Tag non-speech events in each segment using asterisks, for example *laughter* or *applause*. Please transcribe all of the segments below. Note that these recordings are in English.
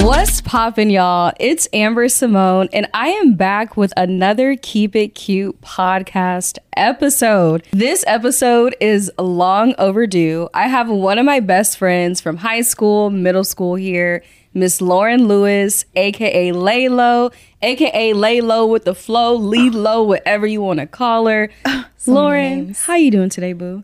What's poppin', y'all? It's Amber Symone, and I am back with another Keep It Cute podcast episode. This episode is long overdue. I have one of my best friends from high school, middle school here, Miss Lauren Lewis, aka Laylo, aka Laylo with the flow, lead low, whatever you want to call her. *laughs* Lauren, names. how you doing today, boo?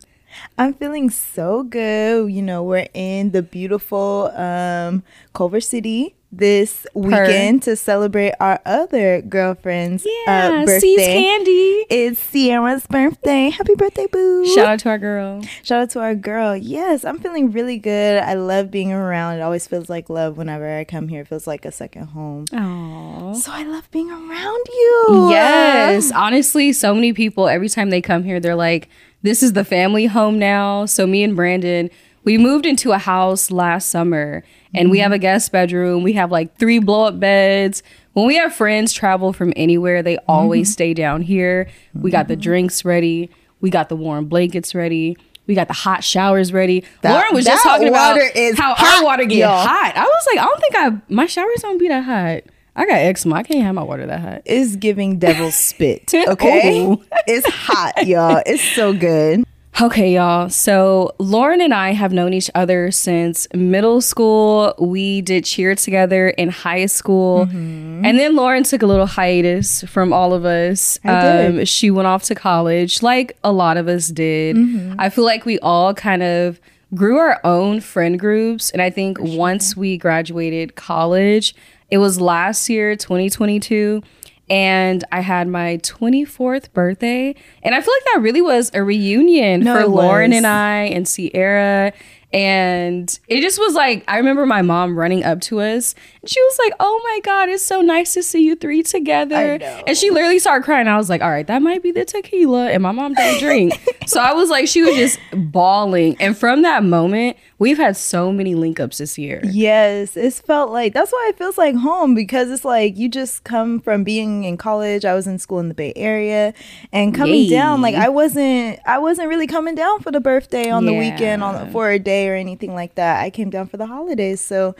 I'm feeling so good. You know, we're in the beautiful um, Culver City this weekend to celebrate our other girlfriend's yeah, uh, birthday. C's Candy. It's Sierra's birthday. Happy birthday, boo. Shout out to our girl. Shout out to our girl. Yes, I'm feeling really good. I love being around. It always feels like love whenever I come here. It feels like a second home. Aww. So I love being around you. Yes, honestly, so many people every time they come here, they're like, "This is the family home now." So me and Brandon, we moved into a house last summer, and we mm-hmm. have a guest bedroom. We have like three blow up beds. When we have friends travel from anywhere, they always mm-hmm. stay down here. We got the mm-hmm. drinks ready. We got the warm blankets ready. We got the hot showers ready. That- Lauren was just talking about how hot, our water get y'all. hot. I was like, I don't think I my showers don't be that hot. I got eczema. I can't have my water that hot. It's giving devil spit. *laughs* Okay. It's hot, y'all. It's so good. Okay, y'all. So Lauren and I have known each other since middle school. We did cheer together in high school. Mm-hmm. And then Lauren took a little hiatus from all of us. Um. She went off to college, like a lot of us did. Mm-hmm. I feel like we all kind of grew our own friend groups. And I think once we graduated college, it was last year, 2022 and I had my 24th birthday. And I feel like that really was a reunion No, for Lauren was. and I and Sierra. And it just was like, I remember my mom running up to us. And she was like, Oh my God, it's so nice to see you three together. And she literally started crying. I was like, All right, that might be the tequila. And my mom don't drink. *laughs* so I was like, She was just bawling. And from that moment, we've had so many link ups this year. Yes, it's felt like that's why it feels like home because it's like you just come from being in college. I was in school in the Bay Area and coming Yay. down like I wasn't I wasn't really coming down for the birthday on the weekend on for a day or anything like that. I came down for the holidays. So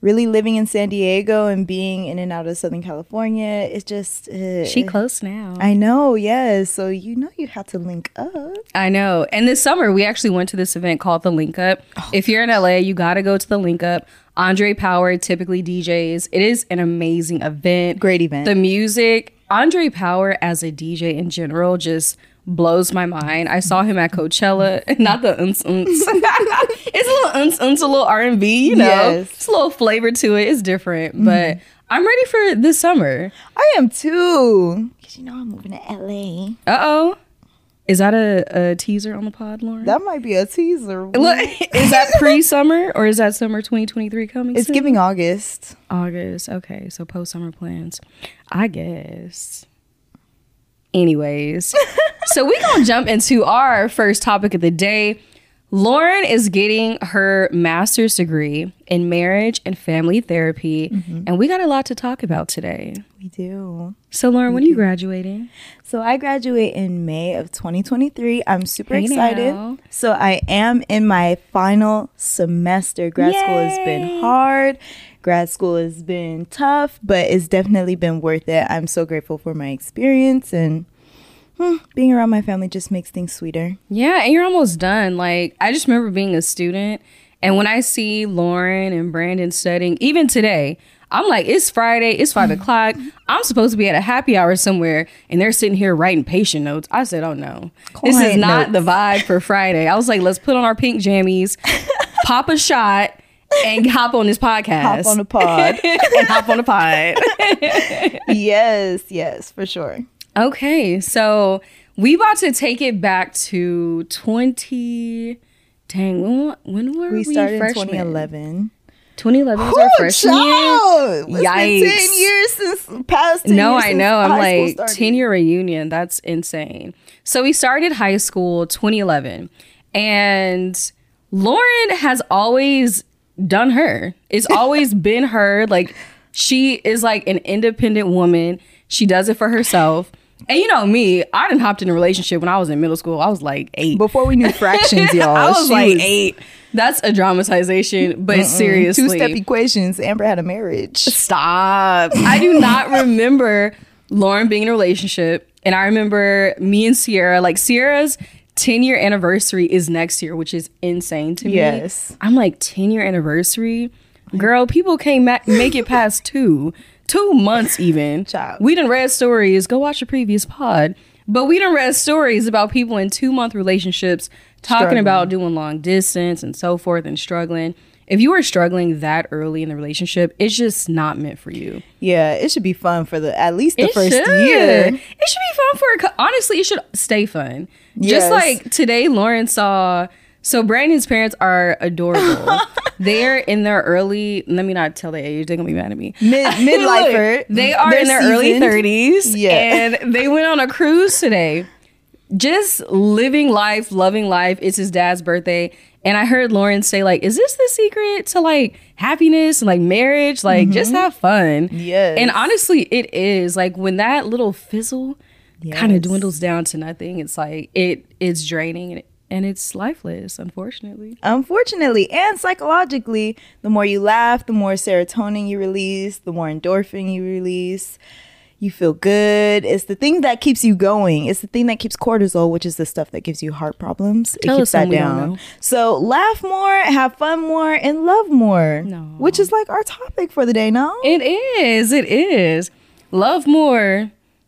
really living in San Diego and being in and out of Southern California, it's just uh, She close now. I know, yes. So you know you have to link up. I know. And this summer, we actually went to this event called the Link Up. if you're in LA, you got to go to the Link Up. Andre Power typically DJs. It is an amazing event. Great event. The music, Andre Power as a DJ in general, just blows my mind. I saw him at Coachella. *laughs* Not the uns uns. *laughs* it's a little uns uns, a little R and B. You know, Yes. it's a little flavor to it. It's different, but I'm ready for this summer. I am too. Cause you know I'm moving to LA. Uh oh. Is that a, a teaser on the pod, Lauren? That might be a teaser. *laughs* Look, is that pre-summer or is that summer 2023 coming? It's soon? giving August. August. Okay, so post-summer plans. I guess. Anyways, so we gonna jump into our first topic of the day. Lauren is getting her master's degree in marriage and family therapy, mm-hmm. and we got a lot to talk about today. We do. So, Lauren, when are you graduating? So I graduate in May of 2023. I'm super Hey excited. now. So I am in my final semester. Grad school has been hard. Grad school has been tough, but it's definitely been worth it. I'm so grateful for my experience and hmm, being around my family just makes things sweeter. Yeah, and you're almost done. Like I just remember being a student, and when I see Lauren and Brandon studying, even today, I'm like, it's Friday, it's five o'clock. I'm supposed to be at a happy hour somewhere, and they're sitting here writing patient notes. I said, oh no, this is not notes. the vibe for Friday. I was like, let's put on our pink jammies, *laughs* pop a shot. And hop on this podcast. Hop on the pod. *laughs* and hop on the pod. *laughs* yes, yes, for sure. Okay, so we about to take it back to 20. Dang, when, when were we, We started in freshmen? 2011. 2011 was our freshman year. child! It's been Yikes. 10 years since past 10 No, I know. I'm like started. 10 year reunion. That's insane. So we started high school 2011, and Lauren has always done her. It's *laughs* always been her. Like she is like an independent woman. She does it for herself. And you know me, I didn't hopped in a relationship when I was in middle school. I was like eight. Before we knew fractions, *laughs* y'all. I was like eight. That's a dramatization, but seriously. Two step equations. Amber had a marriage. Stop. I do not *laughs* remember Lauren being in a relationship. And I remember me and Sierra, like Sierra's 10 year anniversary is next year, which is insane to me. Yes. I'm like, 10 year anniversary? Girl, people can't ma- make it past two, two months even. Child. We done read stories. Go watch the previous pod. But we done read stories about people in two month relationships talking Struggling. about doing long distance and so forth and struggling. If you are struggling that early in the relationship, it's just not meant for you. Yeah, it should be fun for the at least the It first should. year. It should be fun for a honestly. It should stay fun. Yes. Just like today, Lauren saw. So Brandon's parents are adorable. *laughs* They're in their early. Let me not tell their age. They're gonna be mad at me. Mid *laughs* midlifer. They are They're in their early thirties. Yeah. and they went on a cruise today. Just living life, loving life. It's his dad's birthday. And I heard Lauren say, like, is this the secret to like happiness and like marriage? Like, just have fun. Mm-hmm. Yes. And honestly, it is. Like when that little fizzle kind of dwindles down to nothing, it's like it it's draining and, and it's lifeless, unfortunately. Unfortunately, and psychologically, the more you laugh, the more serotonin you release, the more endorphin you release. You feel good. It's the thing that keeps you going. It's the thing that keeps cortisol, which is the stuff that gives you heart problems. Tell it keeps that something we don't down. So laugh more, have fun more, and love more. No. Which is like our topic for the day, no? It is. It is. Love more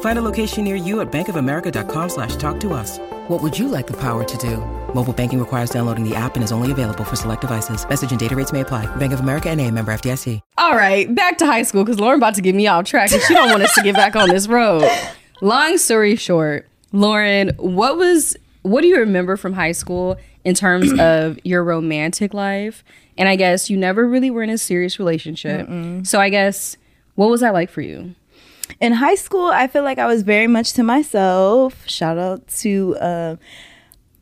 Find a location near you at bankofamerica.com slash talk to us. What would you like the power to do? Mobile banking requires downloading the app and is only available for select devices. Message and data rates may apply. Bank of America and a member FDIC. All right, back to high school because Lauren about to get me off track and she don't want us to get back on this road. *laughs* Long story short, Lauren, what was what do you remember from high school in terms *clears throat* of your romantic life? And I guess you never really were in a serious relationship. So I guess what was that like for you? In high school, I feel like I was very much to myself. Shout out to uh,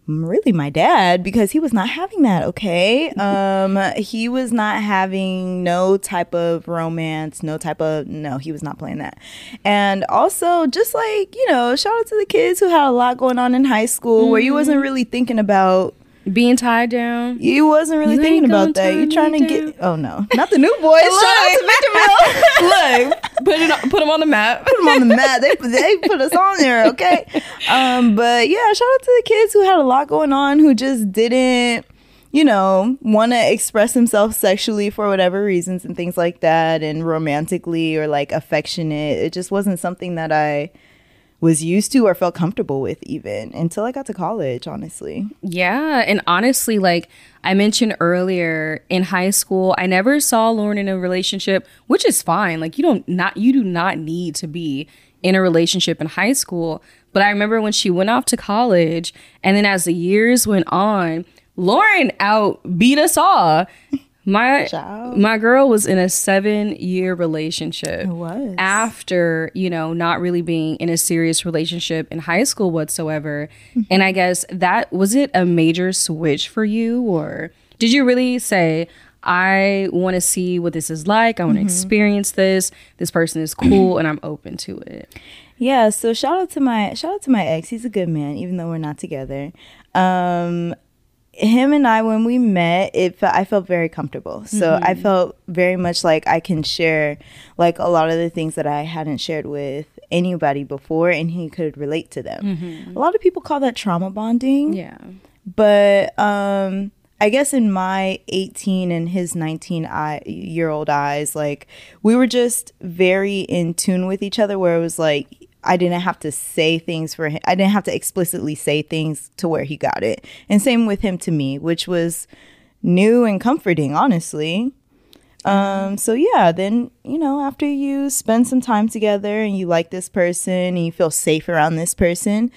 really my dad because he was not having that. Okay, *laughs* um, he was not having no type of romance, no type of no. He was not playing that, and also just like you know, shout out to the kids who had a lot going on in high school where you wasn't really thinking about. Being tied down. You wasn't really You thinking about that. You trying to down. get oh no, not the new boys. *laughs* Shout out to Victorville. *laughs* Look, put it on, put them on the map. put them on the map. They they put us on there, okay? *laughs* Um, but yeah, shout out to the kids who had a lot going on, who just didn't, you know, want to express themselves sexually for whatever reasons and things like that, and romantically or like affectionate. It just wasn't something that I was used to or felt comfortable with even until I got to college, honestly. Yeah, and honestly, like I mentioned earlier, in high school, I never saw Lauren in a relationship, which is fine. Like you don't not you do not need to be in a relationship in high school. But I remember when she went off to college, and then as the years went on, Lauren out beat us all. My Child. my girl was in a seven year relationship. It was. after you know not really being in a serious relationship in high school whatsoever. And I guess that was it a major switch for you, or did you really say? I want to see what this is like. I want to experience this. This person is cool and I'm open to it. Yeah, so shout out to my shout out to my ex. He's a good man, even though we're not together. Um, him and I, when we met, it I felt very comfortable. So I felt very much like I can share like a lot of the things that I hadn't shared with anybody before, and he could relate to them. A lot of people call that trauma bonding Yeah. but um i guess in my 18 and his 19 eye, year old eyes like we were just very in tune with each other where it was like i didn't have to say things for him i didn't have to explicitly say things to where he got it and same with him to me which was new and comforting honestly um so yeah then you know after you spend some time together and you like this person and you feel safe around this person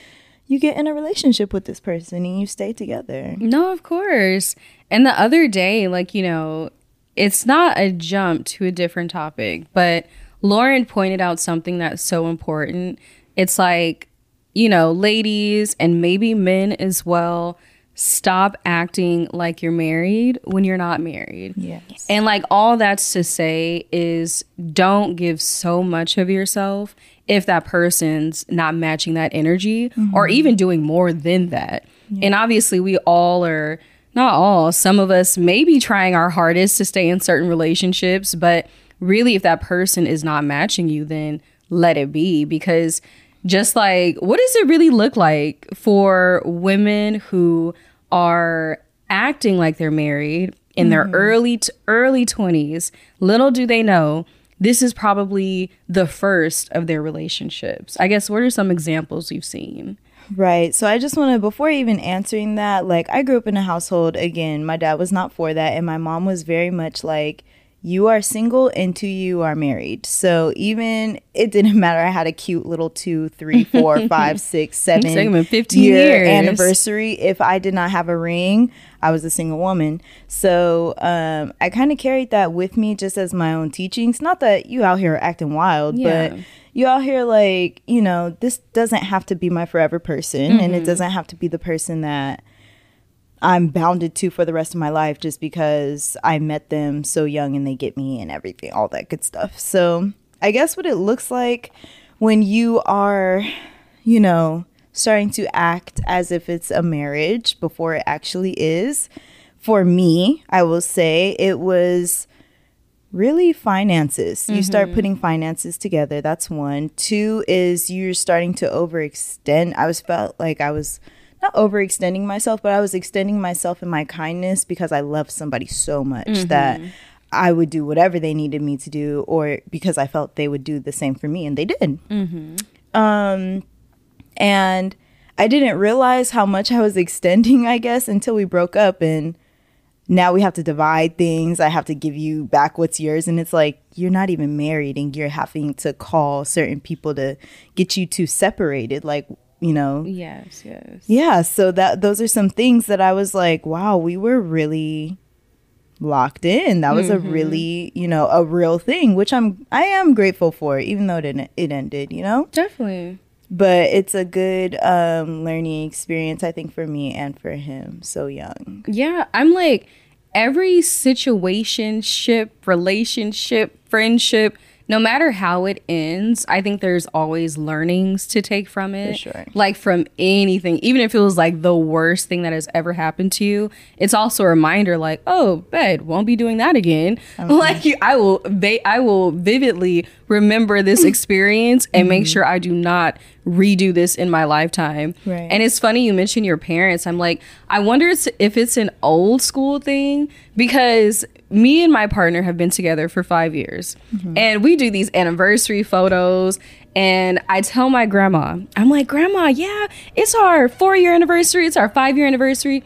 you get in a relationship with this person and you stay together. No, of course. And the other day, like, you know, it's not a jump to a different topic, but Lauren pointed out something that's so important. It's like, you know, ladies and maybe men as well, stop acting like you're married when you're not married. Yes. And like all that's to say is don't give so much of yourself if that person's not matching that energy or mm-hmm. even doing more than that. And obviously we all are not all, some of us may be trying our hardest to stay in certain relationships, but really if that person is not matching you then let it be because just like what does it really look like for women who are acting like they're married in their mm-hmm. early t- early 20s little do they know this is probably the first of their relationships i guess what are some examples you've seen Right. So I just want to, before even answering that, like I grew up in a household, again, my dad was not for that. And my mom was very much like, you are single until you are married. So even it didn't *laughs* matter. I had a cute little two, three, four, *laughs* five, six, seven, 15 year years. anniversary. If I did not have a ring, I was a single woman. So um, I kind of carried that with me just as my own teachings. Not that you out here are acting wild, Yeah. but you out here like you know this doesn't have to be my forever person and it doesn't have to be the person that i'm bounded to for the rest of my life just because i met them so young and they get me and everything all that good stuff so i guess what it looks like when you are you know starting to act as if it's a marriage before it actually is for me i will say it was really finances. You start mm-hmm. putting finances together. That's one. Two is you're starting to overextend. I was felt like I was not overextending myself, but I was extending myself in my kindness because I love somebody so much that I would do whatever they needed me to do, or because I felt they would do the same for me, and they did. Um, and I didn't realize how much I was extending, I guess, until we broke up and now we have to divide things. I have to give you back what's yours. And it's like, you're not even married and you're having to call certain people to get you two separated. Like, you know, yes yes yeah. So that those are some things that I was like, wow, we were really locked in. That was a really, you know, a real thing, which I'm I am grateful for, even though it didn't it ended, you know? definitely But it's a good um learning experience, I think, for me and for him, so young. Yeah, I'm like every situation, ship, relationship, friendship, no matter how it ends, I think there's always learnings to take from it. sure. Like from anything, even if it was like the worst thing that has ever happened to you, it's also a reminder like, oh, bed, won't be doing that again. *laughs* Like you, I will they I will vividly remember this *clears throat* experience and make sure I do not redo this in my lifetime. Right. And it's funny you mentioned your parents. I'm like, I wonder if it's an old school thing because me and my partner have been together for five years mm-hmm. and we do these anniversary photos. And I tell my grandma, I'm like, Grandma, yeah, it's our four year anniversary, it's our five year anniversary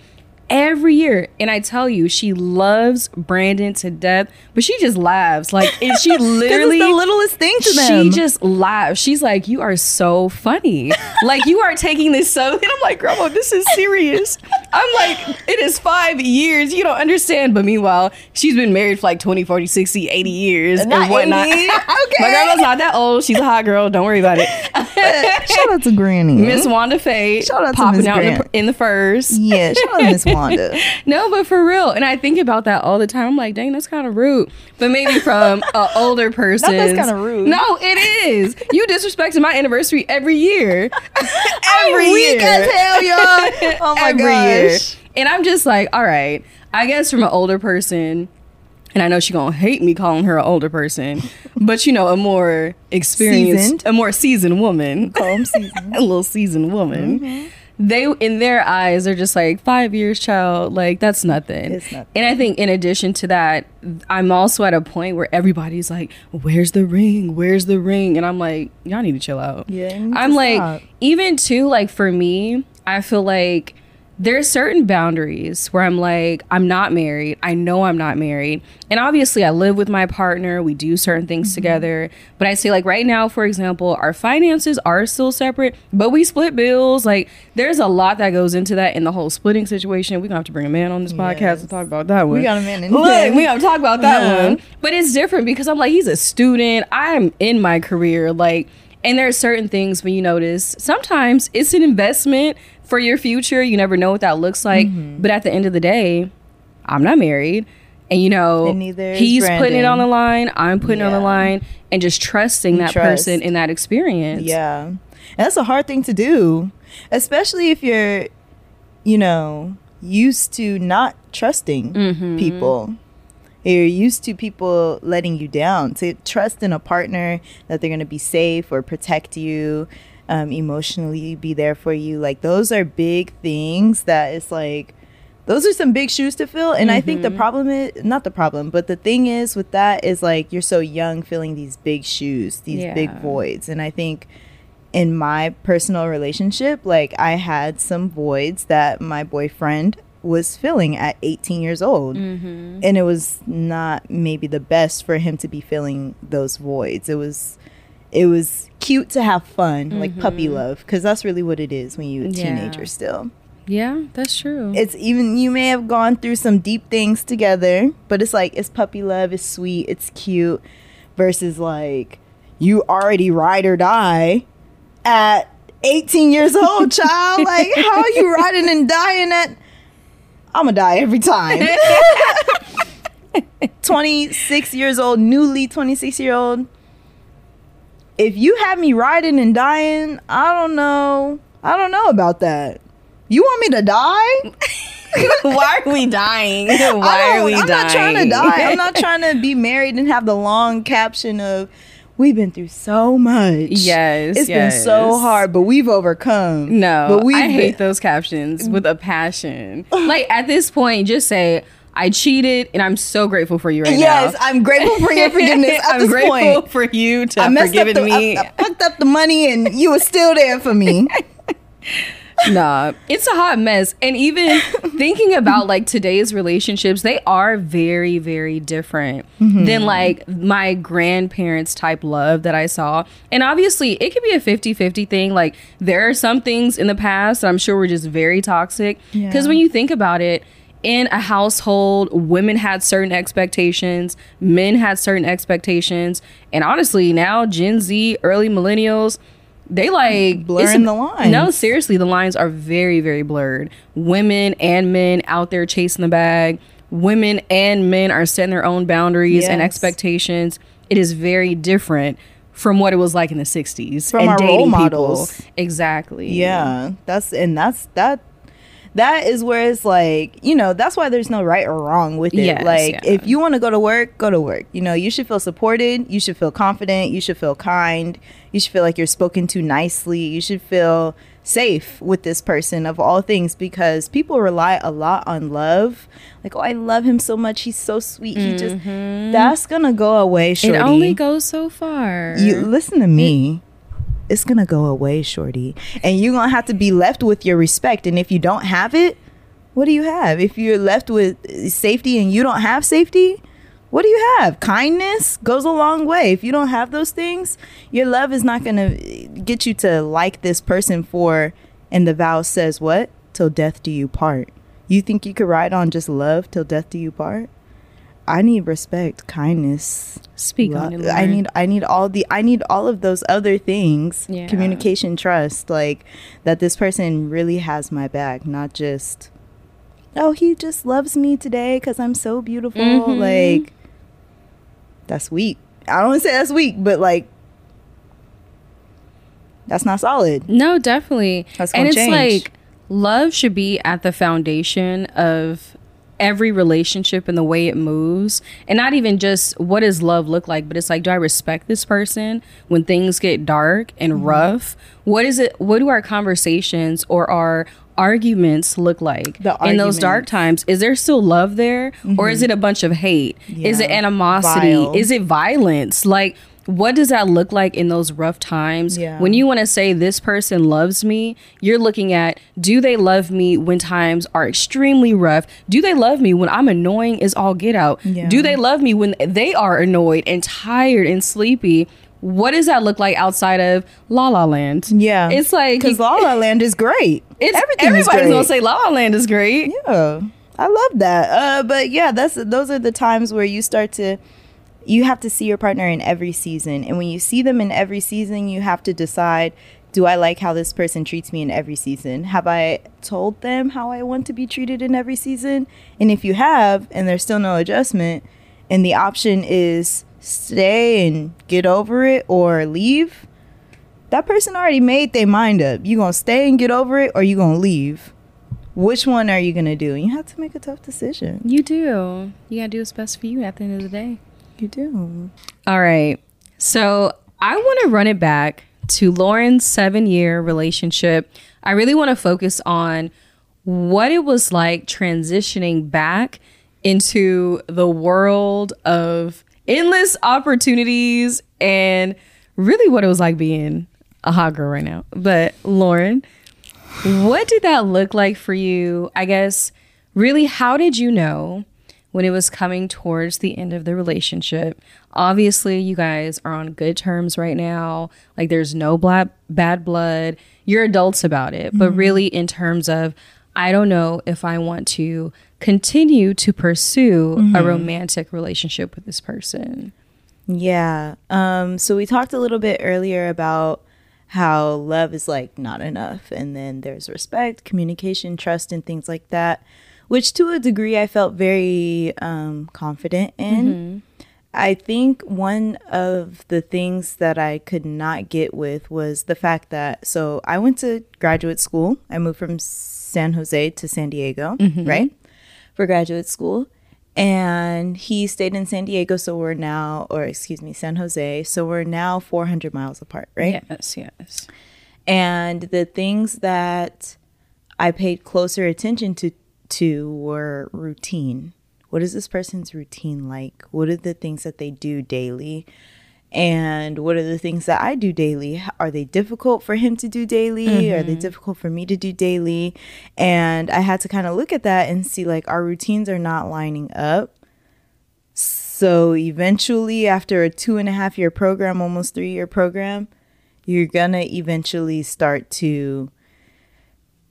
every year. And I tell you, she loves Brandon to death, but she just laughs. Like, and she *laughs* literally. the littlest thing to them. She just laughs. She's like, "You are so funny. *laughs* like you are taking this so." And I'm like, "Grandma, this is serious." I'm like, "It is five years. You don't understand." But meanwhile, she's been married for like 20, 40, 60, 80 years Not and whatnot. *laughs* 80. My grandma's not that old. She's a hot girl. Don't worry about it. Shout out to Granny. Miss Wanda Faye Shout out to popping Miss out in the, Grant. in the furs. Yeah, shout out to Miss Wanda. *laughs* No, but for real. And I think about that all the time. I'm like, dang, that's kind of rude. But maybe from an *laughs* older person. That's kinda rude. No, it is. You disrespecting my anniversary every year. *laughs* Every week year. as hell, y'all. Oh my every gosh. year. And I'm just like, all right. I guess from an older person, and I know she gonna hate me calling her an older person, but you know, a more experienced, Seasoned. a more seasoned woman, Calm season. a little seasoned woman. Mm-hmm. They in their eyes they're just like five years child like that's nothing. It's nothing. And I think in addition to that, I'm also at a point where everybody's like, "Where's the ring? Where's the ring?" And I'm like, "Y'all need to chill out." Yeah, I'm like, stop. even too like for me, I feel like there's certain boundaries where I'm like, I'm not married. I know I'm not married. And obviously, I live with my partner. We do certain things Mm-hmm. together. But I say, like, right now, for example, our finances are still separate, but we split bills. Like, there's a lot that goes into that in the whole splitting situation. We're going to have to bring a man on this podcast Yes. to talk about that one. We got a man in *laughs* Look, we got to talk about that Yeah. one. But it's different because I'm like, he's a student. I'm in my career. Like, and there are certain things when you notice sometimes it's an investment for your future. You never know what that looks like. Mm-hmm. But at the end of the day, I'm not married. And you know, And he's putting it on the line, I'm putting it on the line, and just trusting that trust. person in that experience. Yeah. And that's a hard thing to do, especially if you're, you know, used to not trusting Mm-hmm. people. You're used to people letting you down. To trust in a partner that they're going to be safe or protect you, um, emotionally be there for you. Like, those are big things that it's like, those are some big shoes to fill. And I think Mm-hmm. the problem is not the problem, but the thing is with that is like you're so young filling these big shoes, these big voids. And I think in my personal relationship, like I had some voids that my boyfriend was filling at 18 years old. Mm-hmm. And it was not maybe the best for him to be filling those voids. It was it was cute to have fun, like puppy love, because that's really what it is when you're a Mm-hmm. Yeah. teenager still Yeah, that's true. it's even you may have gone through some deep things together but it's like it's puppy love it's sweet it's cute versus like you already ride or die at 18 years old *laughs* child like how are you riding and dying at i'm gonna die every time *laughs* *laughs* 26 years old newly 26 year old if you have me riding and dying i don't know i don't know about that you want me to die *laughs* Why are we dying? *laughs* Why are we I'm dying? not trying to die. I'm not trying to be married and have the long caption of "We've been through so much." Yes, it's been so hard, but we've overcome. No, but we've I hate been- those captions with a passion. *sighs* like at this point, just say I cheated, and I'm so grateful for you right Yes, now. Yes, I'm grateful for your forgiveness. *laughs* At I'm this grateful point, for you to I have messed up forgiven the, me. I, I fucked up the money, and you were still there for me. *laughs* nah, it's a hot mess. And even *laughs* thinking about like today's relationships, they are very, very different Mm-hmm. than like my grandparents' type love that I saw. And obviously, it could be a 50 50 thing. Like, there are some things in the past that I'm sure were just very toxic. Because Yeah. when you think about it, in a household, women had certain expectations, men had certain expectations. And honestly, now Gen Z, early millennials, they like Blurring the lines. No, seriously, the lines are very, very blurred. Women and men out there chasing the bag. Women and men are setting their own boundaries and expectations. It is very different from what it was like in the 60s. From and our role dating people. models. Exactly. Yeah, that's and that's that. That is where it's like you know that's why there's no right or wrong with it. Yes, like yeah. if you want to go to work, go to work. You know you should feel supported. You should feel confident. You should feel kind. You should feel like you're spoken to nicely. You should feel safe with this person of all things because people rely a lot on love. Like oh I love him so much. He's so sweet. He just that's gonna go away. Shorty. Mm-hmm. It only goes so far. You listen to me. It's gonna go away, shorty, and you're gonna have to be left with your respect. And if you don't have it, what do you have? If you're left with safety and you don't have safety, what do you have? Kindness goes a long way. If you don't have those things, your love is not gonna get you to like this person for. And the vow says what? Till death do you part. You think you could ride on just love till death do you part? I need respect, kindness, Speak Lo- on. I need I need all the I need all of those other things. Yeah. Communication, trust, like that this person really has my back, not just oh, he just loves me today cuz I'm so beautiful. Mhm. Like that's weak. I don't want to say that's weak, but like that's not solid. No, definitely. That's and gonna it's change. like love should be at the foundation of every relationship and the way it moves. And not even just what does love look like, but it's like, do I respect this person when things get dark and Mm-hmm. rough? What is it what do our conversations or our arguments look like The in those dark. Mm-hmm. times? Is there still love there? Or is it a bunch of hate? Is it animosity? Vile. Is it violence? Like what does that look like in those rough times? Yeah. When you want to say this person loves me, you're looking at do they love me when times are extremely rough? Do they love me when I'm annoying as all get out? Yeah. Do they love me when they are annoyed and tired and sleepy? What does that look like outside of La La Land? Yeah, It's like because La La Land is great. it's Everything everybody's gonna say La La Land is great. Yeah, I love that. Uh, but yeah, that's those are the times where you start to you have to see your partner in every season, and when you see them in every season, you have to decide. Do I like how this person treats me in every season? Have I told them how I want to be treated in every season? And if you have, and there's still no adjustment, and the option is stay and get over it or leave, that person already made their mind up. You gonna stay and get over it, or you gonna leave? Which one are you gonna do? You have to make a tough decision. You do. You gotta do what's best for you at the end of the day. You do. All right. So I want to run it back to Lauren's seven year relationship. I really want to focus on what it was like transitioning back into the world of endless opportunities and really what it was like being a hot girl right now. But Lauren, what did that look like for you? I guess, really, how did you know when it was coming towards the end of the relationship? Obviously, you guys are on good terms right now. Like, there's no bla- bad blood. You're adults about it. But really, in terms of, I don't know if I want to continue to pursue a romantic relationship with this person. Yeah. Um, so we talked a little bit earlier about how love is like not enough, and then there's respect, communication, trust, and things like that, which to a degree I felt very um, confident in. I think one of the things that I could not get with was the fact that so I went to graduate school. I moved from San Jose to San Diego, right? For graduate school. And he stayed in San Diego, so we're now, or excuse me, San Jose. So we're now 400 miles apart, right? Yes, yes. and the things that I paid closer attention to to were routine. What is this person's routine like? What are the things that they do daily? And what are the things that I do daily? Are they difficult for him to do daily? Are they mm-hmm. difficult for me to do daily? And I had to kind of look at that and see like our routines are not lining up. So eventually, after a two and a half year program, almost three year program, you're gonna eventually start to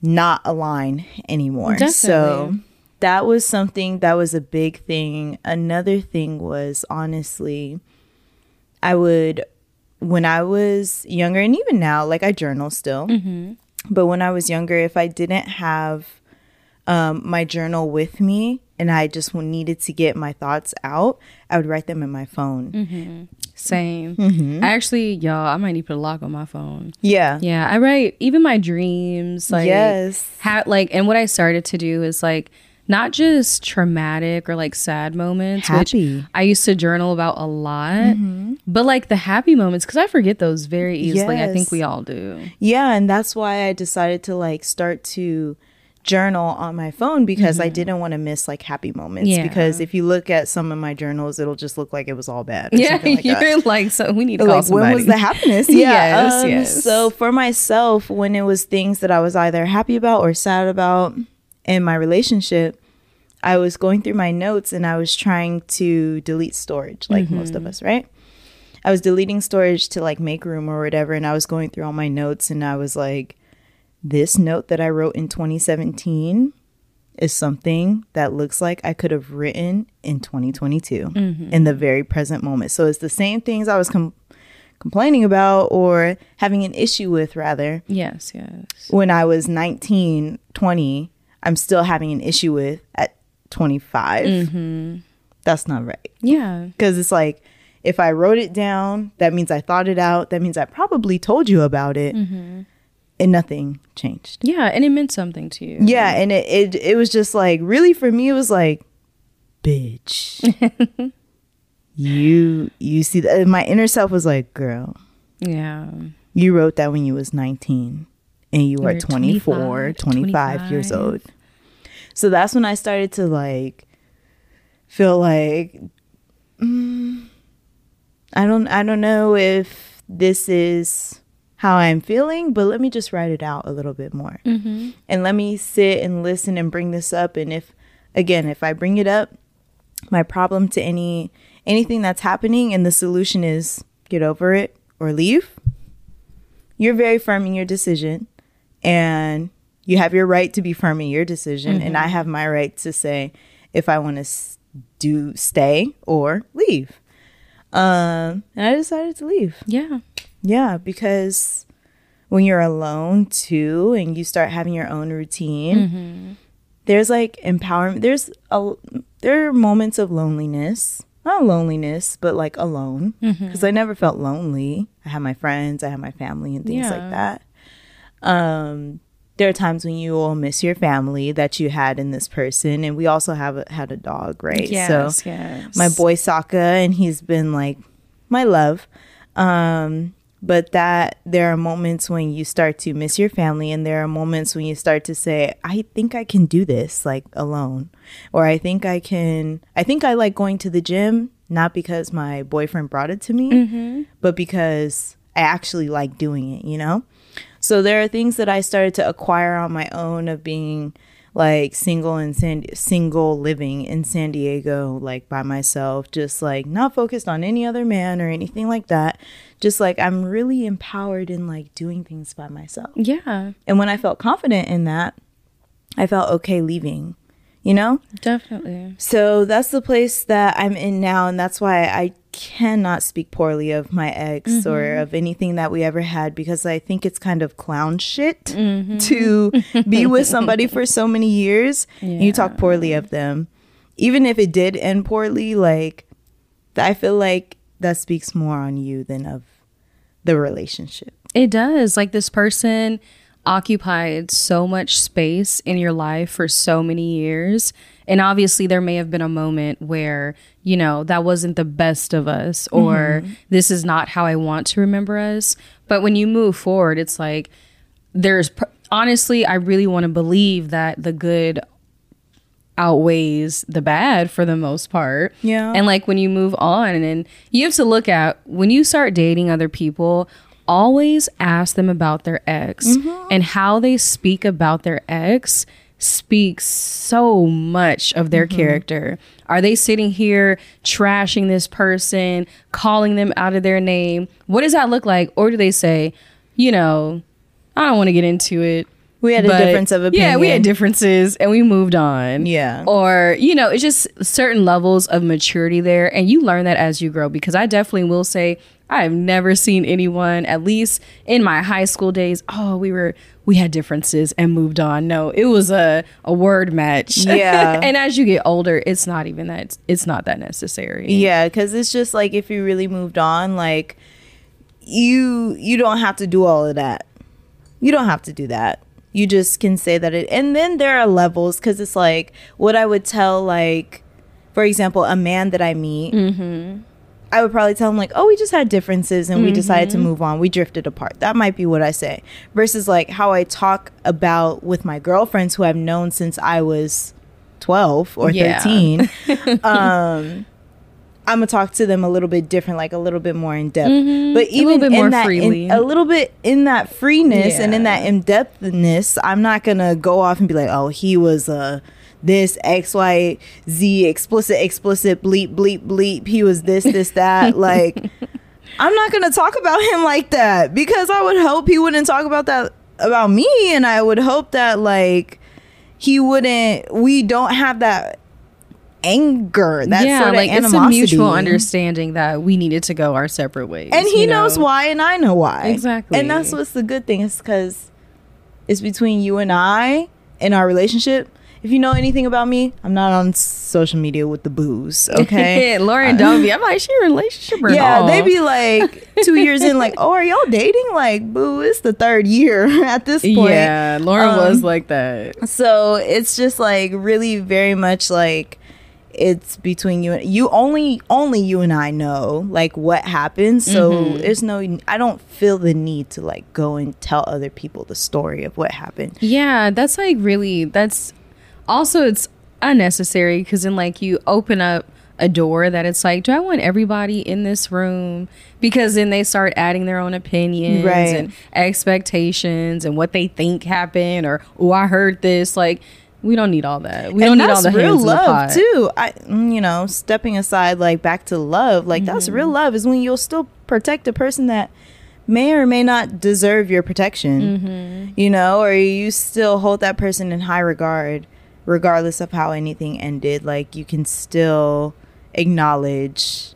not align anymore. So that was something that was a big thing. Another thing was honestly, I would, when I was younger, and even now, like I journal still, but when I was younger, if I didn't have um, my journal with me and I just needed to get my thoughts out, I would write them in my phone. Same. Mm-hmm. I actually, y'all, I might need to put a lock on my phone. Yeah. Yeah, I write even my dreams. Like, Yes. ha- like, and what I started to do is like not just traumatic or like sad moments, Happy. which I used to journal about a lot, but like the happy moments because I forget those very easily. I think we all do. Yeah, and that's why I decided to like start to journal on my phone because I didn't want to miss like happy moments. Yeah. Because if you look at some of my journals, it'll just look like it was all bad. Yeah, like *laughs* you're like, so we need to call like somebody. when was the happiness? *laughs* Yeah. Yes, um, yes. So for myself, when it was things that I was either happy about or sad about in my relationship, I was going through my notes and I was trying to delete storage, like most Mm-hmm. of us, right? I was deleting storage to like make room or whatever, and I was going through all my notes and I was like, this note that I wrote in 2017 is something that looks like I could have written in 2022 mm-hmm. in the very present moment. So it's the same things I was com- complaining about or having an issue with, rather, yes, yes. when I was 19, 20, I'm still having an issue with at 25. Mm-hmm. That's not right. Yeah. Because it's like, if I wrote it down, that means I thought it out. That means I probably told you about it. Mm-hmm. And nothing changed. Yeah. And it meant something to you. Yeah, and it, it it was just like really for me it was like bitch. *laughs* you you see that my inner self was like, girl, Yeah. you wrote that when you was 19 and you were You're 24, 25, 25 years old. So that's when I started to like feel like mm, I don't I don't know if this is how I'm feeling, but let me just write it out a little bit more. Mm-hmm. And let me sit and listen and bring this up and if again, if I bring it up, my problem to any anything that's happening and the solution is get over it or leave, you're very firm in your decision and you have your right to be firm in your decision and I have my right to say if I want to s- do stay or leave. Um and I decided to leave. Yeah. Yeah, because when you're alone too and you start having your own routine, there's like empowerment. There's a there are moments of loneliness. Not loneliness, but like alone. Because I never felt lonely. I have my friends, I have my family and things Yeah. like that. Um there are times when you will miss your family that you had in this person and we also have a, had a dog right Yes, so yes. my boy Sokka, and he's been like my love. Um, but that there are moments when you start to miss your family, and there are moments when you start to say, "I think I can do this like alone," or "I think I can." I think I like going to the gym not because my boyfriend brought it to me, mm-hmm. but because I actually like doing it. You know. So there are things that I started to acquire on my own of being like single and San single living in San Diego like by myself just like not focused on any other man or anything like that just like I'm really empowered in like doing things by myself Yeah. and when I felt confident in that I felt okay leaving you know Definitely. so that's the place that I'm in now, and that's why I cannot speak poorly of my ex or mm-hmm. of anything that we ever had because I think it's kind of clown shit mm-hmm. to *laughs* be with somebody for so many years and you talk poorly of them. Even if it did end poorly, like I feel like that speaks more on you than of the relationship. It does. Like this person occupied so much space in your life for so many years. And obviously, there may have been a moment where, you know, that wasn't the best of us, or mm-hmm. this is not how I want to remember us. But when you move forward, it's like there's pr- honestly, I really want to believe that the good outweighs the bad for the most part. Yeah. And like when you move on and you have to look at when you start dating other people, always ask them about their ex mm-hmm. and how they speak about their ex speaks so much of their mm-hmm. character. Are they sitting here trashing this person, calling them out of their name? What does that look like? Or do they say, you know, I don't want to get into it. We had a difference of opinion. Yeah, we had differences and we moved on. Yeah. Or, you know, it's just certain levels of maturity there. And you learn that as you grow because I definitely will say I have never seen anyone, at least in my high school days, oh, we were we had differences and moved on. No, it was a, a word match. *laughs* Yeah. and as you get older, it's not even that it's not that necessary. Yeah, because it's just like if you really moved on, like you you don't have to do all of that. You don't have to do that. You just can say that it. And then there are levels because it's like what I would tell, like for example, a man that I meet. Mm-hmm. I would probably tell him like, "Oh, we just had differences and we decided to move on. We drifted apart." That might be what I say. Versus like how I talk about with my girlfriends who I've known since I was 12 or Yeah. 13. *laughs* um I'm gonna talk to them a little bit different, like a little bit more in depth. But even little bit in more that, in- freely. a little bit in that freeness and in that in depthness, I'm not gonna go off and be like, "Oh, he was uh, this X Y Z explicit explicit bleep bleep bleep. He was this this that." *laughs* like, I'm not gonna talk about him like that because I would hope he wouldn't talk about that about me, and I would hope that like he wouldn't. We don't have that anger that yeah, sort of like it's a mutual understanding that we needed to go our separate ways. and he you knows why and i know why Exactly. and that's what's the good thing is because it's between you and i in our relationship if you know anything about me i'm not on social media with the booze *laughs* okay Lauren, don't be. I'm like, she a relationship or yeah no? they be like two years in like oh are y'all dating like boo it's the third year *laughs* at this point Yeah, Lauren Um, was like that. so it's just like really very much like it's between you and you only only you and I know like what happened so Mm-hmm. there's no I don't feel the need to like go and tell other people the story of what happened Yeah, that's like really that's also it's unnecessary because then like you open up a door that it's like, do I want everybody in this room? Because then they start adding their own opinions Right. and expectations and what they think happened or oh I heard this. Like we don't need all that. We don't and need all the real the love pot. too. I, mm, you know, stepping aside, like back to love, like that's Mm-hmm. real love is when you'll still protect a person that may or may not deserve your protection. Mm-hmm. You know, or you still hold that person in high regard, regardless of how anything ended. Like you can still acknowledge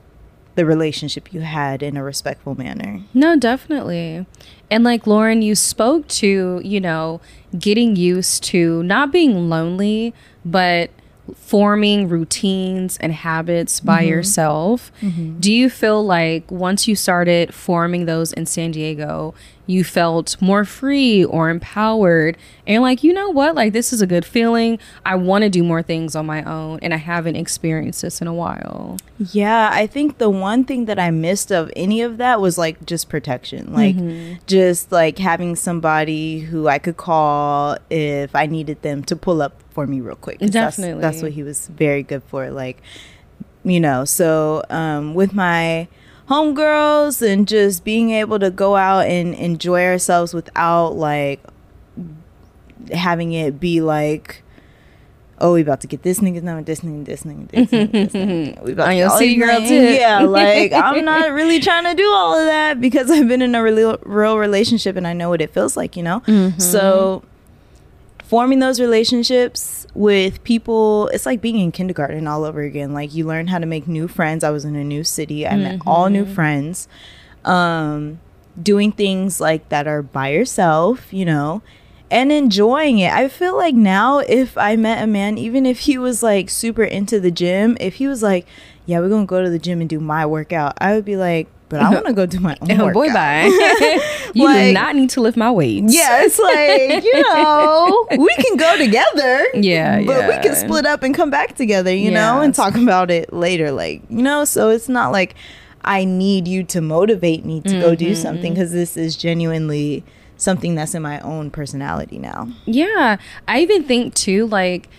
the relationship you had in a respectful manner. No, definitely. And like Lauren, you spoke to, you know, getting used to not being lonely, but forming routines and habits by mm-hmm. yourself. Mm-hmm. Do you feel like once you started forming those in San Diego, you felt more free or empowered and like, you know what? Like this is a good feeling. I want to do more things on my own and I haven't experienced this in a while. Yeah, I think the one thing that I missed of any of that was like just protection. Like just like having somebody who I could call if I needed them to pull up for me real quick. 'Cause that's- Definitely. That's, what he was very good for. Like, you know, so um with my homegirls and just being able to go out and enjoy ourselves without like having it be like oh, we about to get this nigga number, this nigga, this nigga, this nigga, this nigga. *laughs* We about On to your city girl tip. Yeah, *laughs* like I'm not really trying to do all of that because I've been in a real, real relationship and I know what it feels like, you know. Mm-hmm. So forming those relationships with people, it's like being in kindergarten all over again. Like you learn how to make new friends. I was in a new city. I met all new friends. Um, doing things like that are by yourself, you know, and enjoying it. I feel like now if I met a man, even if he was like super into the gym, if he was like, "Yeah, we're gonna go to the gym and do my workout," I would be like, "But I *laughs* want to go do my own Oh, boy, bye. *laughs* you do not need to lift my weights. Yeah, it's like, you know, *laughs* we can go together. Yeah, But we can split up and come back together, you know, and talk about it later. Like, you know, so it's not like I need you to motivate me to go Mm-hmm. do something because this is genuinely something that's in my own personality now. Yeah. I even think too, like,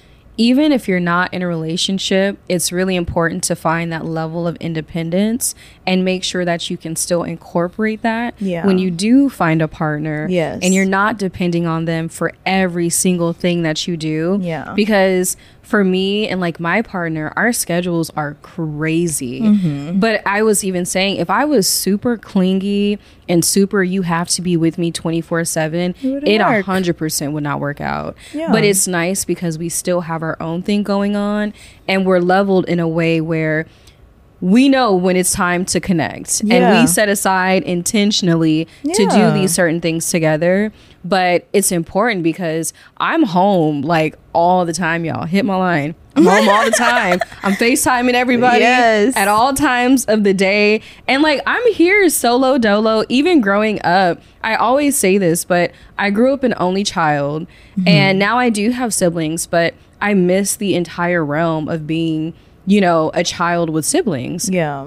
even if you're not in a relationship, it's really important to find that level of independence and make sure that you can still incorporate that Yeah. when you do find a partner. Yes. And you're not depending on them for every single thing that you do. Yeah. Because for me and like my partner, our schedules are crazy. Mm-hmm. But I was even saying if I was super clingy and super, you have to be with me 24 7, wouldn't it a work. 100% would not work out. Yeah. But it's nice because we still have our own thing going on and we're leveled in a way where we know when it's time to connect. And we set aside intentionally to do these certain things together. But it's important because i'm home like all the time y'all. Hit my line. I'm home all the time. *laughs* I'm facetiming everybody Yes. at all times of the day. And like i'm here solo dolo even growing up. I always say this but i grew up an only child. Mm-hmm. And now i do have siblings but i miss the entire realm of being you know a child with siblings. Yeah.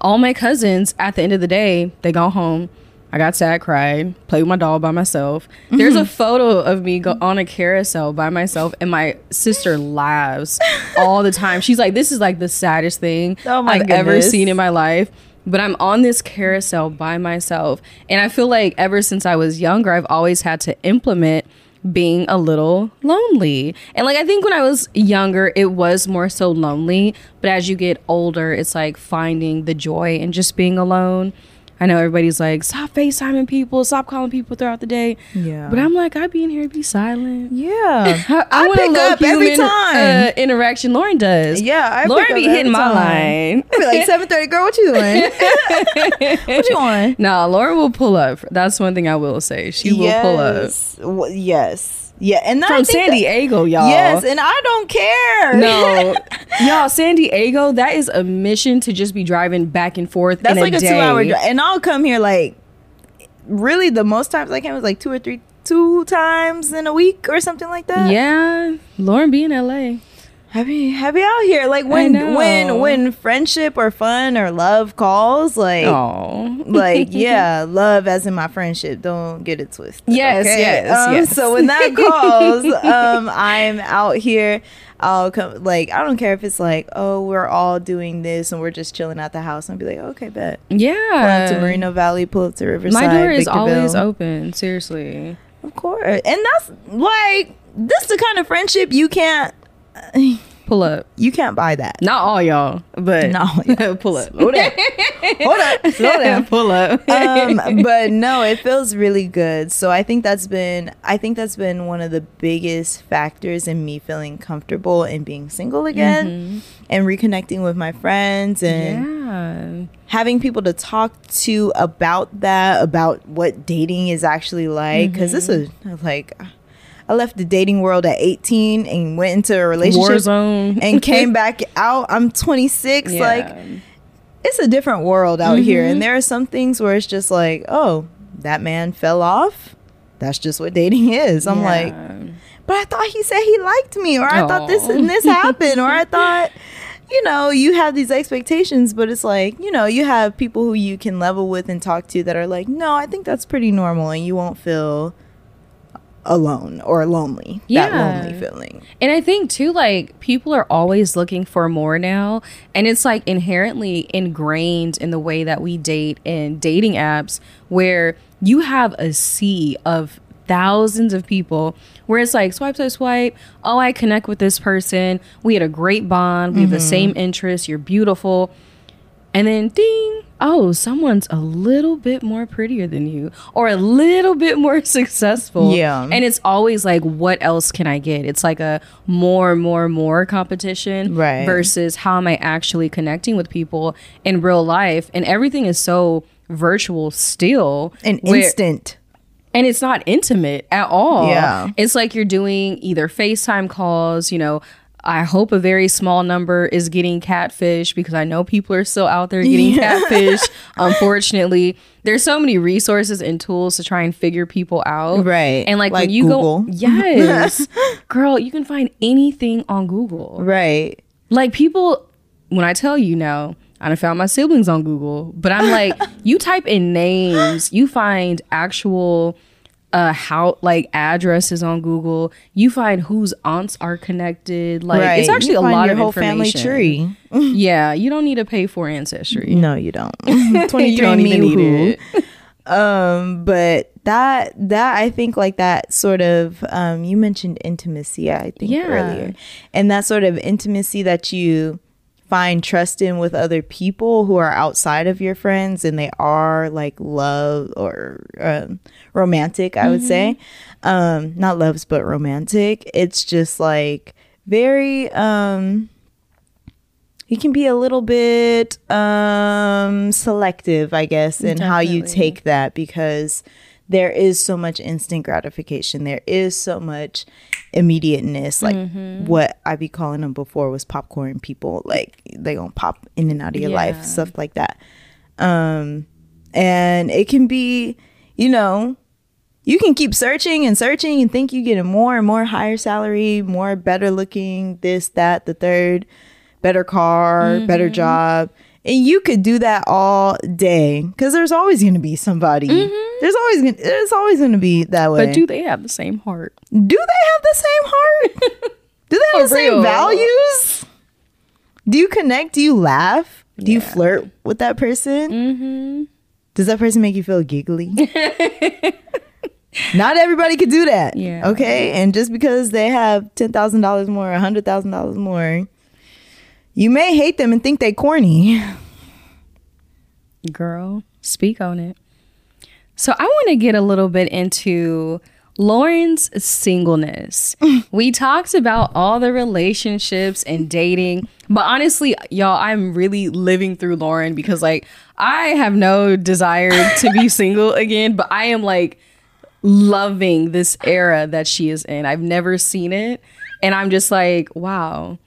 all my cousins at the end of the day they go home. I got sad cried play with my doll by myself. There's Mm-hmm. a photo of me go on a carousel by myself and my sister laughs all the time. She's like this is like the saddest thing Oh i've ever seen in my life. But i'm on this carousel by myself. And i feel like ever since i was younger i've always had to implement being a little lonely. And like I think when I was younger it was more so lonely, but as you get older it's like finding the joy in just being alone. I know everybody's like stop FaceTiming people, stop calling people throughout the day. Yeah. But I'm like I'd be in here be silent. Yeah. *laughs* I, I a pick up every time. Uh, interaction. Lauren does. Yeah, I Lauren be hitting my line. I'd be like seven thirty, girl. What you *laughs* doing? what you on? Nah, Lauren will pull up. That's one thing I will say. She will pull up Yes. Yes. Yeah. And from San that- Diego, y'all. Yes, and I don't care. No, *laughs* y'all, San Diego, that is a mission to just be driving back and forth. that's in like a, day. two-hour drive, and I'll come here like really the most times I came was like two or three, two times in a week or something like that. Yeah, Lauren be in LA. Happy, happy out here. Like when, when, when friendship or fun or love calls, like. *laughs* Like yeah, love as in my friendship. Don't get it twisted. Yes, yes, Um, yes. So when that calls, *laughs* um, I'm out here. I'll come like I don't care if it's like, oh, we're all doing this and we're just chilling at the house. I'll be like, okay, bet. Pull up Yeah. to Moreno Valley, pull up to Riverside. My door is Victorville. always open. Seriously. Of course. And that's like this is the kind of friendship you can't *laughs* Pull up. you can't buy that. Not all y'all, but Not *laughs* pull up. Hold on. Hold on. Slow down. pull up. *laughs* um, but no, it feels really good. So I think that's been I think that's been one of the biggest factors in me feeling comfortable and being single again and reconnecting with my friends and yeah. having people to talk to about that, about what dating is actually like. Because this is like I left the dating world at 18 and went into a relationship and *laughs* came back out. I'm 26. Yeah. Like it's a different world out here and mm-hmm. there are some things where it's just like oh that man fell off that's just what dating is i'm like but i thought he said he liked me or i thought this and this *laughs* happened or i thought you know you have these expectations but it's like you know you have people who you can level with and talk to that are like no i think that's pretty normal and you won't feel alone or lonely that Yeah. lonely feeling. And I think too, like people are always looking for more now, and it's like inherently ingrained in the way that we date in dating apps, where you have a sea of thousands of people where it's like swipe swipe swipe. Oh i connect with this person. We had a great bond. We have the mm-hmm. same interests. You're beautiful and then ding oh someone's a little bit more prettier than you or a little bit more *laughs* successful Yeah. and it's always like what else can i get it's like a more more more competition Right. versus how am i actually connecting with people in real life and everything is so virtual still an where- instant and it's not intimate at all. Yeah. It's like you're doing either FaceTime calls, you know, I hope a very small number is getting catfish because I know people are still out there getting catfish. *laughs* Unfortunately, there's so many resources and tools to try and figure people out. Right. And like, Like when you Google. go, yes, *laughs* girl, you can find anything on Google. right Like people, when I tell you now, I done found my siblings on Google, but I'm like, *laughs* you type in names, you find actual uh how like addresses on Google. You find whose aunts are connected. Like right it's actually a lot your of whole family tree *laughs* Yeah, you don't need to pay for ancestry. No, you don't. *laughs* You 23 don't even need me it. *laughs* Um, but that that I think like that sort of um you mentioned intimacy, I think Yeah. earlier. And that sort of intimacy that you find trust in with other people who are outside of your friends and they are like love or um, romantic, I would say. Um, not loves but romantic. It's just like very um you can be a little bit um selective i guess in how you take that because there is so much instant gratification there is so much immediateness like Mm-hmm. what i be calling them before was popcorn people like they gonna pop in and out of your life stuff like that um and it can be you know you can keep searching and searching and think you getting more and more higher salary, more better looking, this, that, the third, better car, better Mm-hmm. job. And you could do that all day because there's always going to be somebody. There's always gonna, there's always going to be that way. Mm-hmm. But do they have the same heart? do they have the same heart? *laughs* do they have For the same real. values? Do you connect? Do you laugh? Do you flirt with that person? Mm-hmm. Does that person make you feel giggly? *laughs* *laughs* Not everybody could do that. Yeah. Okay. And just because they have ten thousand dollars more, a hundred thousand dollars more, you may hate them and think they corny. *laughs* Girl, speak on it. So I want to get a little bit into Lauren's singleness. *laughs* we talked about all the relationships and dating, but honestly, y'all, I'm really living through Lauren because like I have no desire to be *laughs* single again, but I am like loving this era that she is in. I've never seen it, and I'm just like, wow.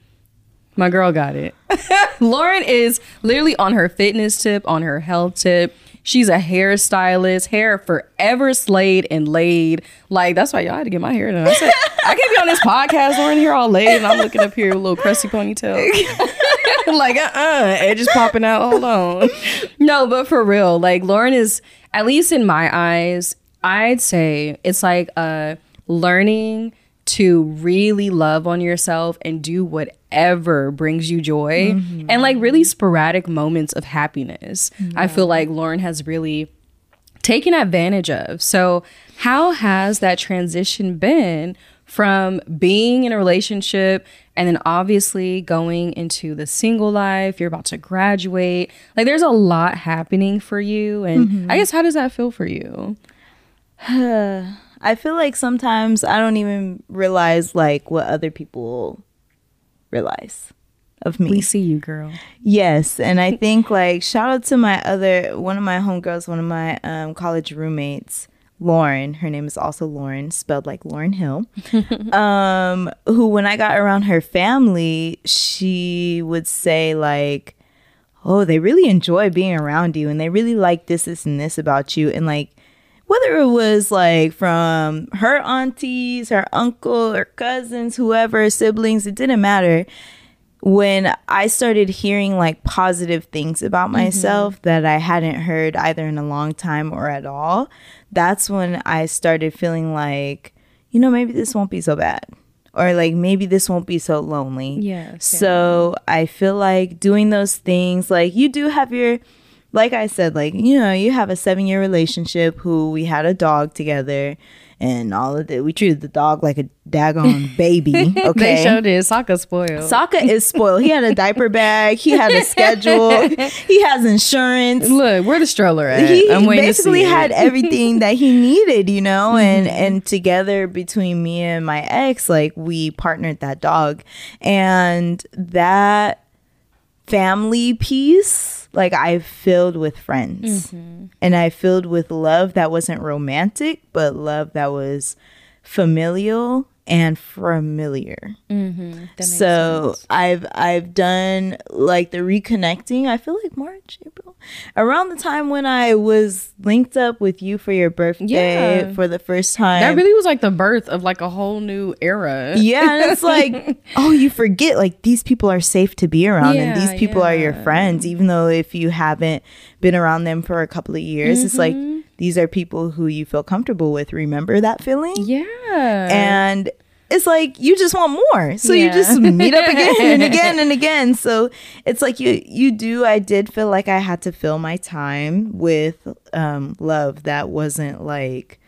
My girl got it. *laughs* Lauren is literally on her fitness tip, on her health tip. She's a hairstylist, hair forever slayed and laid. Like that's why y'all had to get my hair done. I said I can be on this podcast, Lauren here all laid, and I'm looking up here with a little crusty ponytail. *laughs* like uh uh edges popping out. Hold on. No, but for real, like Lauren is at least in my eyes, I'd say it's like uh learning to really love on yourself and do whatever brings you joy mm-hmm. and like really sporadic moments of happiness. I feel like Lauren has really taken advantage of. So, how has that transition been from being in a relationship and then obviously going into the single life? You're about to graduate. Like, there's a lot happening for you. And mm-hmm. I guess, how does that feel for you? *sighs* I feel like sometimes I don't even realize like what other people realize of me. We see you, girl. Yes, and I think like shout out to my other one of my homegirls, one of my um, college roommates, Lauren. Her name is also Lauren, spelled like Lauryn Hill. *laughs* um, who when I got around her family, she would say like, "Oh, they really enjoy being around you, and they really like this, this, and this about you," and like. Whether it was like from her aunties, her uncle, her cousins, whoever, siblings, it didn't matter when I started hearing like positive things about mm-hmm. myself that I hadn't heard either in a long time or at all, that's when I started feeling like, you know, maybe this won't be so bad. Or like maybe this won't be so lonely. Yes, So I feel like doing those things, like you do have your, like I said, like, you know, you have a seven year relationship who we had a dog together and all of that. We treated the dog like a daggone *laughs* baby. Okay. They showed it. Sokka spoiled. Sokka is spoiled. He had a diaper bag. He had a *laughs* schedule. he has insurance. Look, where the stroller at? He basically had it. everything that he *laughs* needed, you know, mm-hmm. and and together between me and my ex, like we partnered that dog, and that family piece, like I filled with friends, mm-hmm. and I filled with love that wasn't romantic, but love that was familial and familiar so i've i've done like the reconnecting i feel like march april around the time when i was linked up with you for your birthday Yeah. for the first time That really was like the birth of like a whole new era. yeah and it's *laughs* like oh you forget like these people are safe to be around and these people are your friends even though if you haven't been around them for a couple of years it's like Mm-hmm. These are people who you feel comfortable with remember that feeling? Yeah. and it's like you just want more. So you just meet up again and *laughs* again and again. So it's like you you do. I did feel like i had to fill my time with um love that wasn't like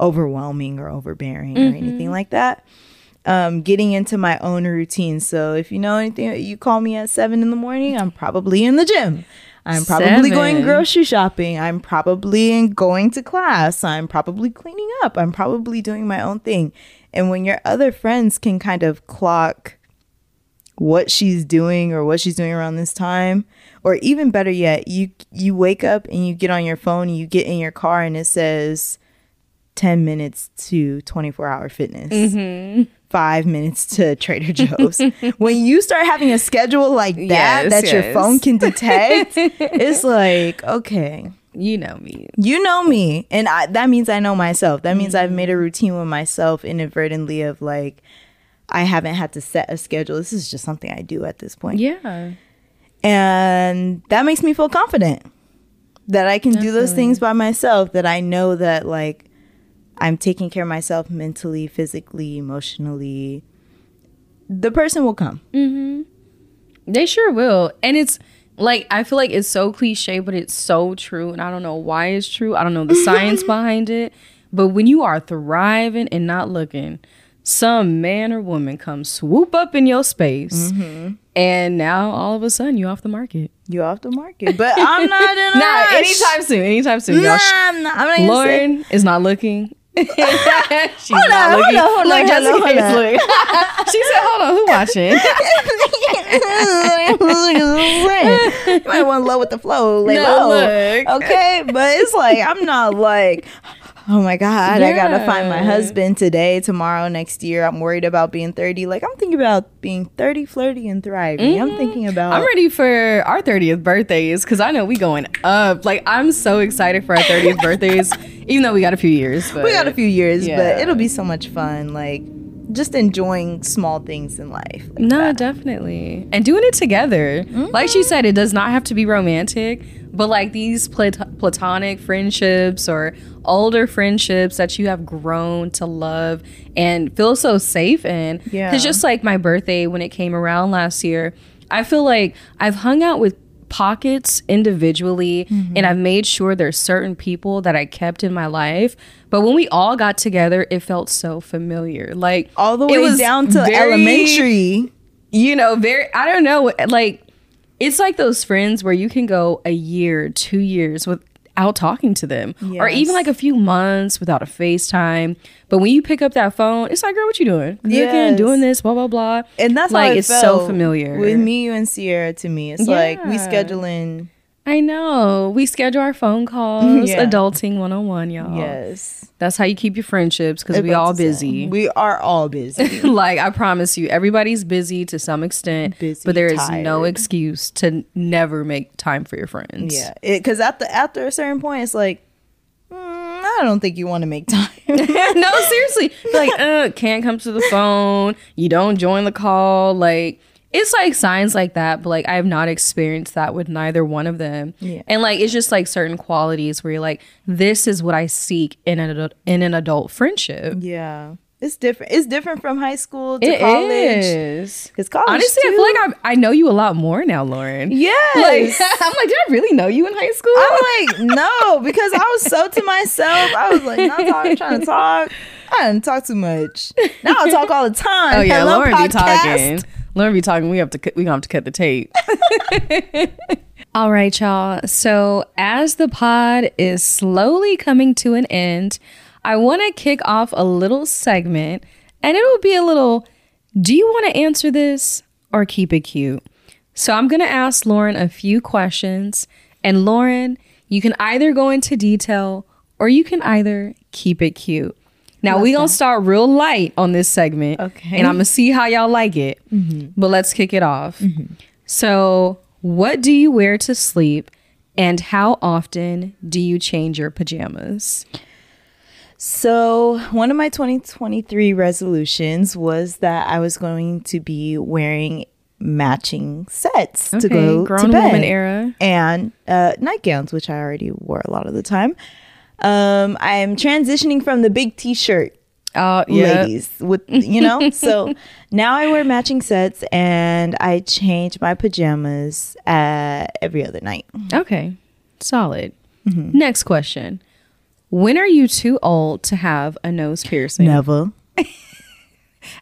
overwhelming or overbearing or anything like that. Um getting into my own routine. So if you know anything you call me at seven in the morning i'm probably in the gym I'm probably going grocery shopping. I'm probably going to class. I'm probably cleaning up. I'm probably doing my own thing. And when your other friends can kind of clock what she's doing or what she's doing around this time, or even better yet, you you wake up and you get on your phone, and you get in your car and it says 10 minutes to 24 hour fitness. Mm-hmm. Five minutes to Trader *laughs* Joe's. when you start having a schedule like that, Yes, that your phone can detect, *laughs* it's like, okay, you know me. you know me and I, that means i know myself that means i've made a mm-hmm. routine with myself inadvertently of like i haven't had to set a schedule this is just something i do at this point Yeah. and that makes me feel confident that i can do those things by myself that i know that like i'm taking care of myself mentally physically emotionally the person will come mm-hmm. They sure will. And it's like I feel like it's so cliche, but it's so true. And I don't know why it's true. I don't know the *laughs* science behind it. But when you are thriving and not looking, some man or woman comes swoop up in your space. Mm-hmm. And now all of a sudden you're off the market. You're off the market but i'm not in a *laughs* Nah, rush. anytime soon. Anytime soon. Nah, Y'all I'm not, I'm not Lauren is not looking. *laughs* She's on, not hold looking. on, hold look, on, just hold in on, case, hold look. she said, hold on, who watching? *laughs* *laughs* you might want to low with the flow. Lay No, low. Okay, but it's like I'm not like, oh my god, I gotta find my husband today, tomorrow, next year. I'm worried about being 30. Like I'm thinking about being 30, flirty, and thriving. I'm mm-hmm. thinking about. I'm ready for our 30th birthdays because I know we going up. Like I'm so excited for our 30th *laughs* birthdays, even though we got a few years. But we got a few years, Yeah. but it'll be so much fun. Like just enjoying small things in life. Like No, that. definitely. And doing it together. Like she mm-hmm. said, it does not have to be romantic, but like these plat- platonic friendships or older friendships that you have grown to love and feel so safe in. Yeah. Because just like my birthday when it came around last year, I feel like I've hung out with pockets individually Mm-hmm. and I've made sure there's certain people that I kept in my life. But when we all got together, it felt so familiar. Like All the way down to very- elementary. you know, very, I don't know, like, it's like those friends where you can go a year, two years without talking to them, or even like a few months without a FaceTime. But when you pick up that phone, it's like, girl, what you doing? Yes. doing this, blah, blah, blah. And that's like, it it's so familiar. with me, you, and Sierra. To me, it's like we Yeah. scheduling. I know. We schedule our phone calls, *laughs* Yeah. adulting 101, y'all. Yes, That's how you keep your friendships because we all to say. busy. We are all busy. *laughs* like I promise you, everybody's busy to some extent, Busy, but there is no excuse to never make time for your friends. yeah, because after after a certain point, it's like mm, I don't think you want to make time. *laughs* no, seriously. Like, uh, can't come to the phone. You don't join the call. Like, it's like signs like that, but like I have not experienced that with neither one of them. Yeah. And like it's just like certain qualities where you're like, this is what I seek in an adult, in an adult friendship. yeah, it's different. It's different from high school to It college. is. Because college, Honestly, I feel like I, I know you a lot more now, Lauren. Yes. Like, *laughs* I'm like, did I really know you in high school? I'm like, no, because I was so to myself. I was like, not talking, *laughs* trying to talk. I didn't talk too much. Now I talk all the time. oh yeah, Hello, Lauren be podcast. Lauren be talking. We have to. We gonna have to cut the tape. *laughs* All right, y'all. So, as the pod is slowly coming to an end, I want to kick off a little segment, and it'll be a little do you want to answer this or keep it cute? So, I'm to ask Lauren a few questions, and Lauren, you can either go into detail or you can either keep it cute. Now, we going to start real light on this segment, Okay. and I'm to see how y'all like it, but let's kick it off. So, what do you wear to sleep and how often do you change your pajamas? So, one of my 2023 resolutions was that I was going to be wearing matching sets to go grown to bed. woman era. and uh, nightgowns, which I already wore a lot of the time. Um, I'm transitioning from the big T-shirt Oh, yeah. ladies with you know so *laughs* now i wear matching sets and i change my pajamas uh, every other night Okay. Solid. Mm-hmm. Next question. When are you too old to have a nose piercing? never *laughs*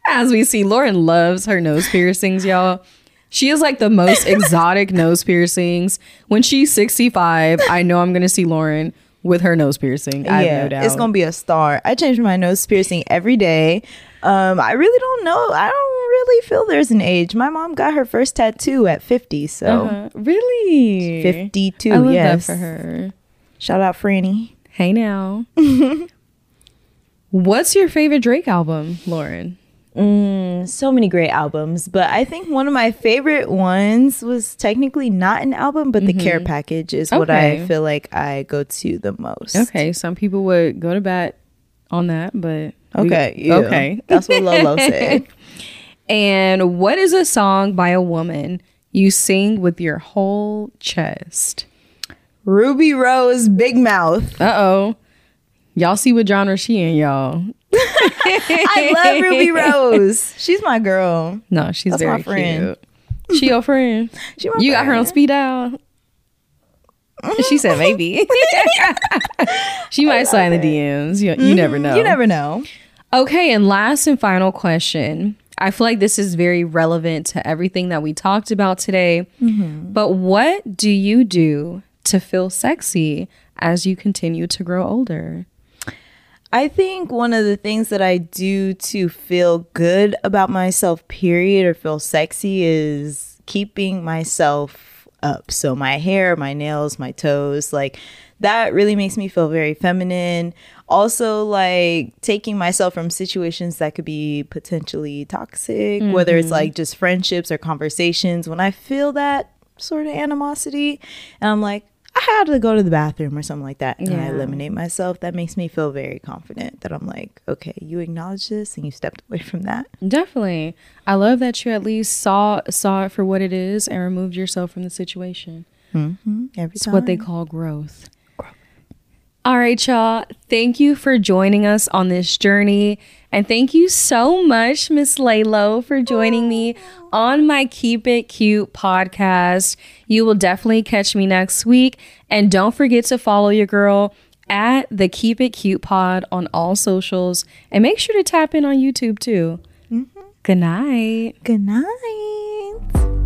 As we see, Lauren loves her nose piercings, y'all. She is like the most *laughs* exotic nose piercings. When she's 65, I know I'm going to see Lauren with her nose piercing. I have no doubt. it's gonna be a star i change my nose piercing every day um i really don't know i don't really feel there's an age my mom got her first tattoo at 50 so Uh, really? 52 I love yes that for her. shout out franny Hey now. *laughs* What's your favorite Drake album, Lauren? So many great albums, but I think one of my favorite ones was technically not an album, but the Care Package is what I feel like I go to the most. Okay, some people would go to bat on that, but we- Okay. yeah. okay. That's what Lolo *laughs* said. And what is a song by a woman you sing with your whole chest? Rubi Rose, Big Mouth. Uh oh, y'all see what genre she in, y'all? I love Rubi Rose. *laughs* She's my girl. No, she's That's very my friend. cute. She your friend. *laughs* She my You got her on speed dial. She said maybe. *laughs* she might sign in the DMs. You, you never know. Mm-hmm. You never know. Okay, and last and final question. I feel like this is very relevant to everything that we talked about today. Mm-hmm. But what do you do to feel sexy as you continue to grow older? I think one of the things that I do to feel good about myself, period, or feel sexy is keeping myself up. So my hair, my nails, my toes, like that really makes me feel very feminine. Also, like taking myself from situations that could be potentially toxic, whether it's mm-hmm. like just friendships or conversations. When I feel that sort of animosity, and I'm like, I had to go to the bathroom or something like that, and I eliminate myself. That makes me feel very confident that I'm like, okay, you acknowledge this and you stepped away from that. Definitely. I love that you at least saw saw it for what it is and removed yourself from the situation. Mm-hmm. Every It's what they call growth. All right, y'all. Thank you for joining us on this journey. And thank you so much, Miss Laylo, for joining me on my Keep It Cute podcast. You will definitely catch me next week. And don't forget to follow your girl at the Keep It Cute pod on all socials. And make sure to tap in on YouTube too. Mm-hmm. Good night. Good night.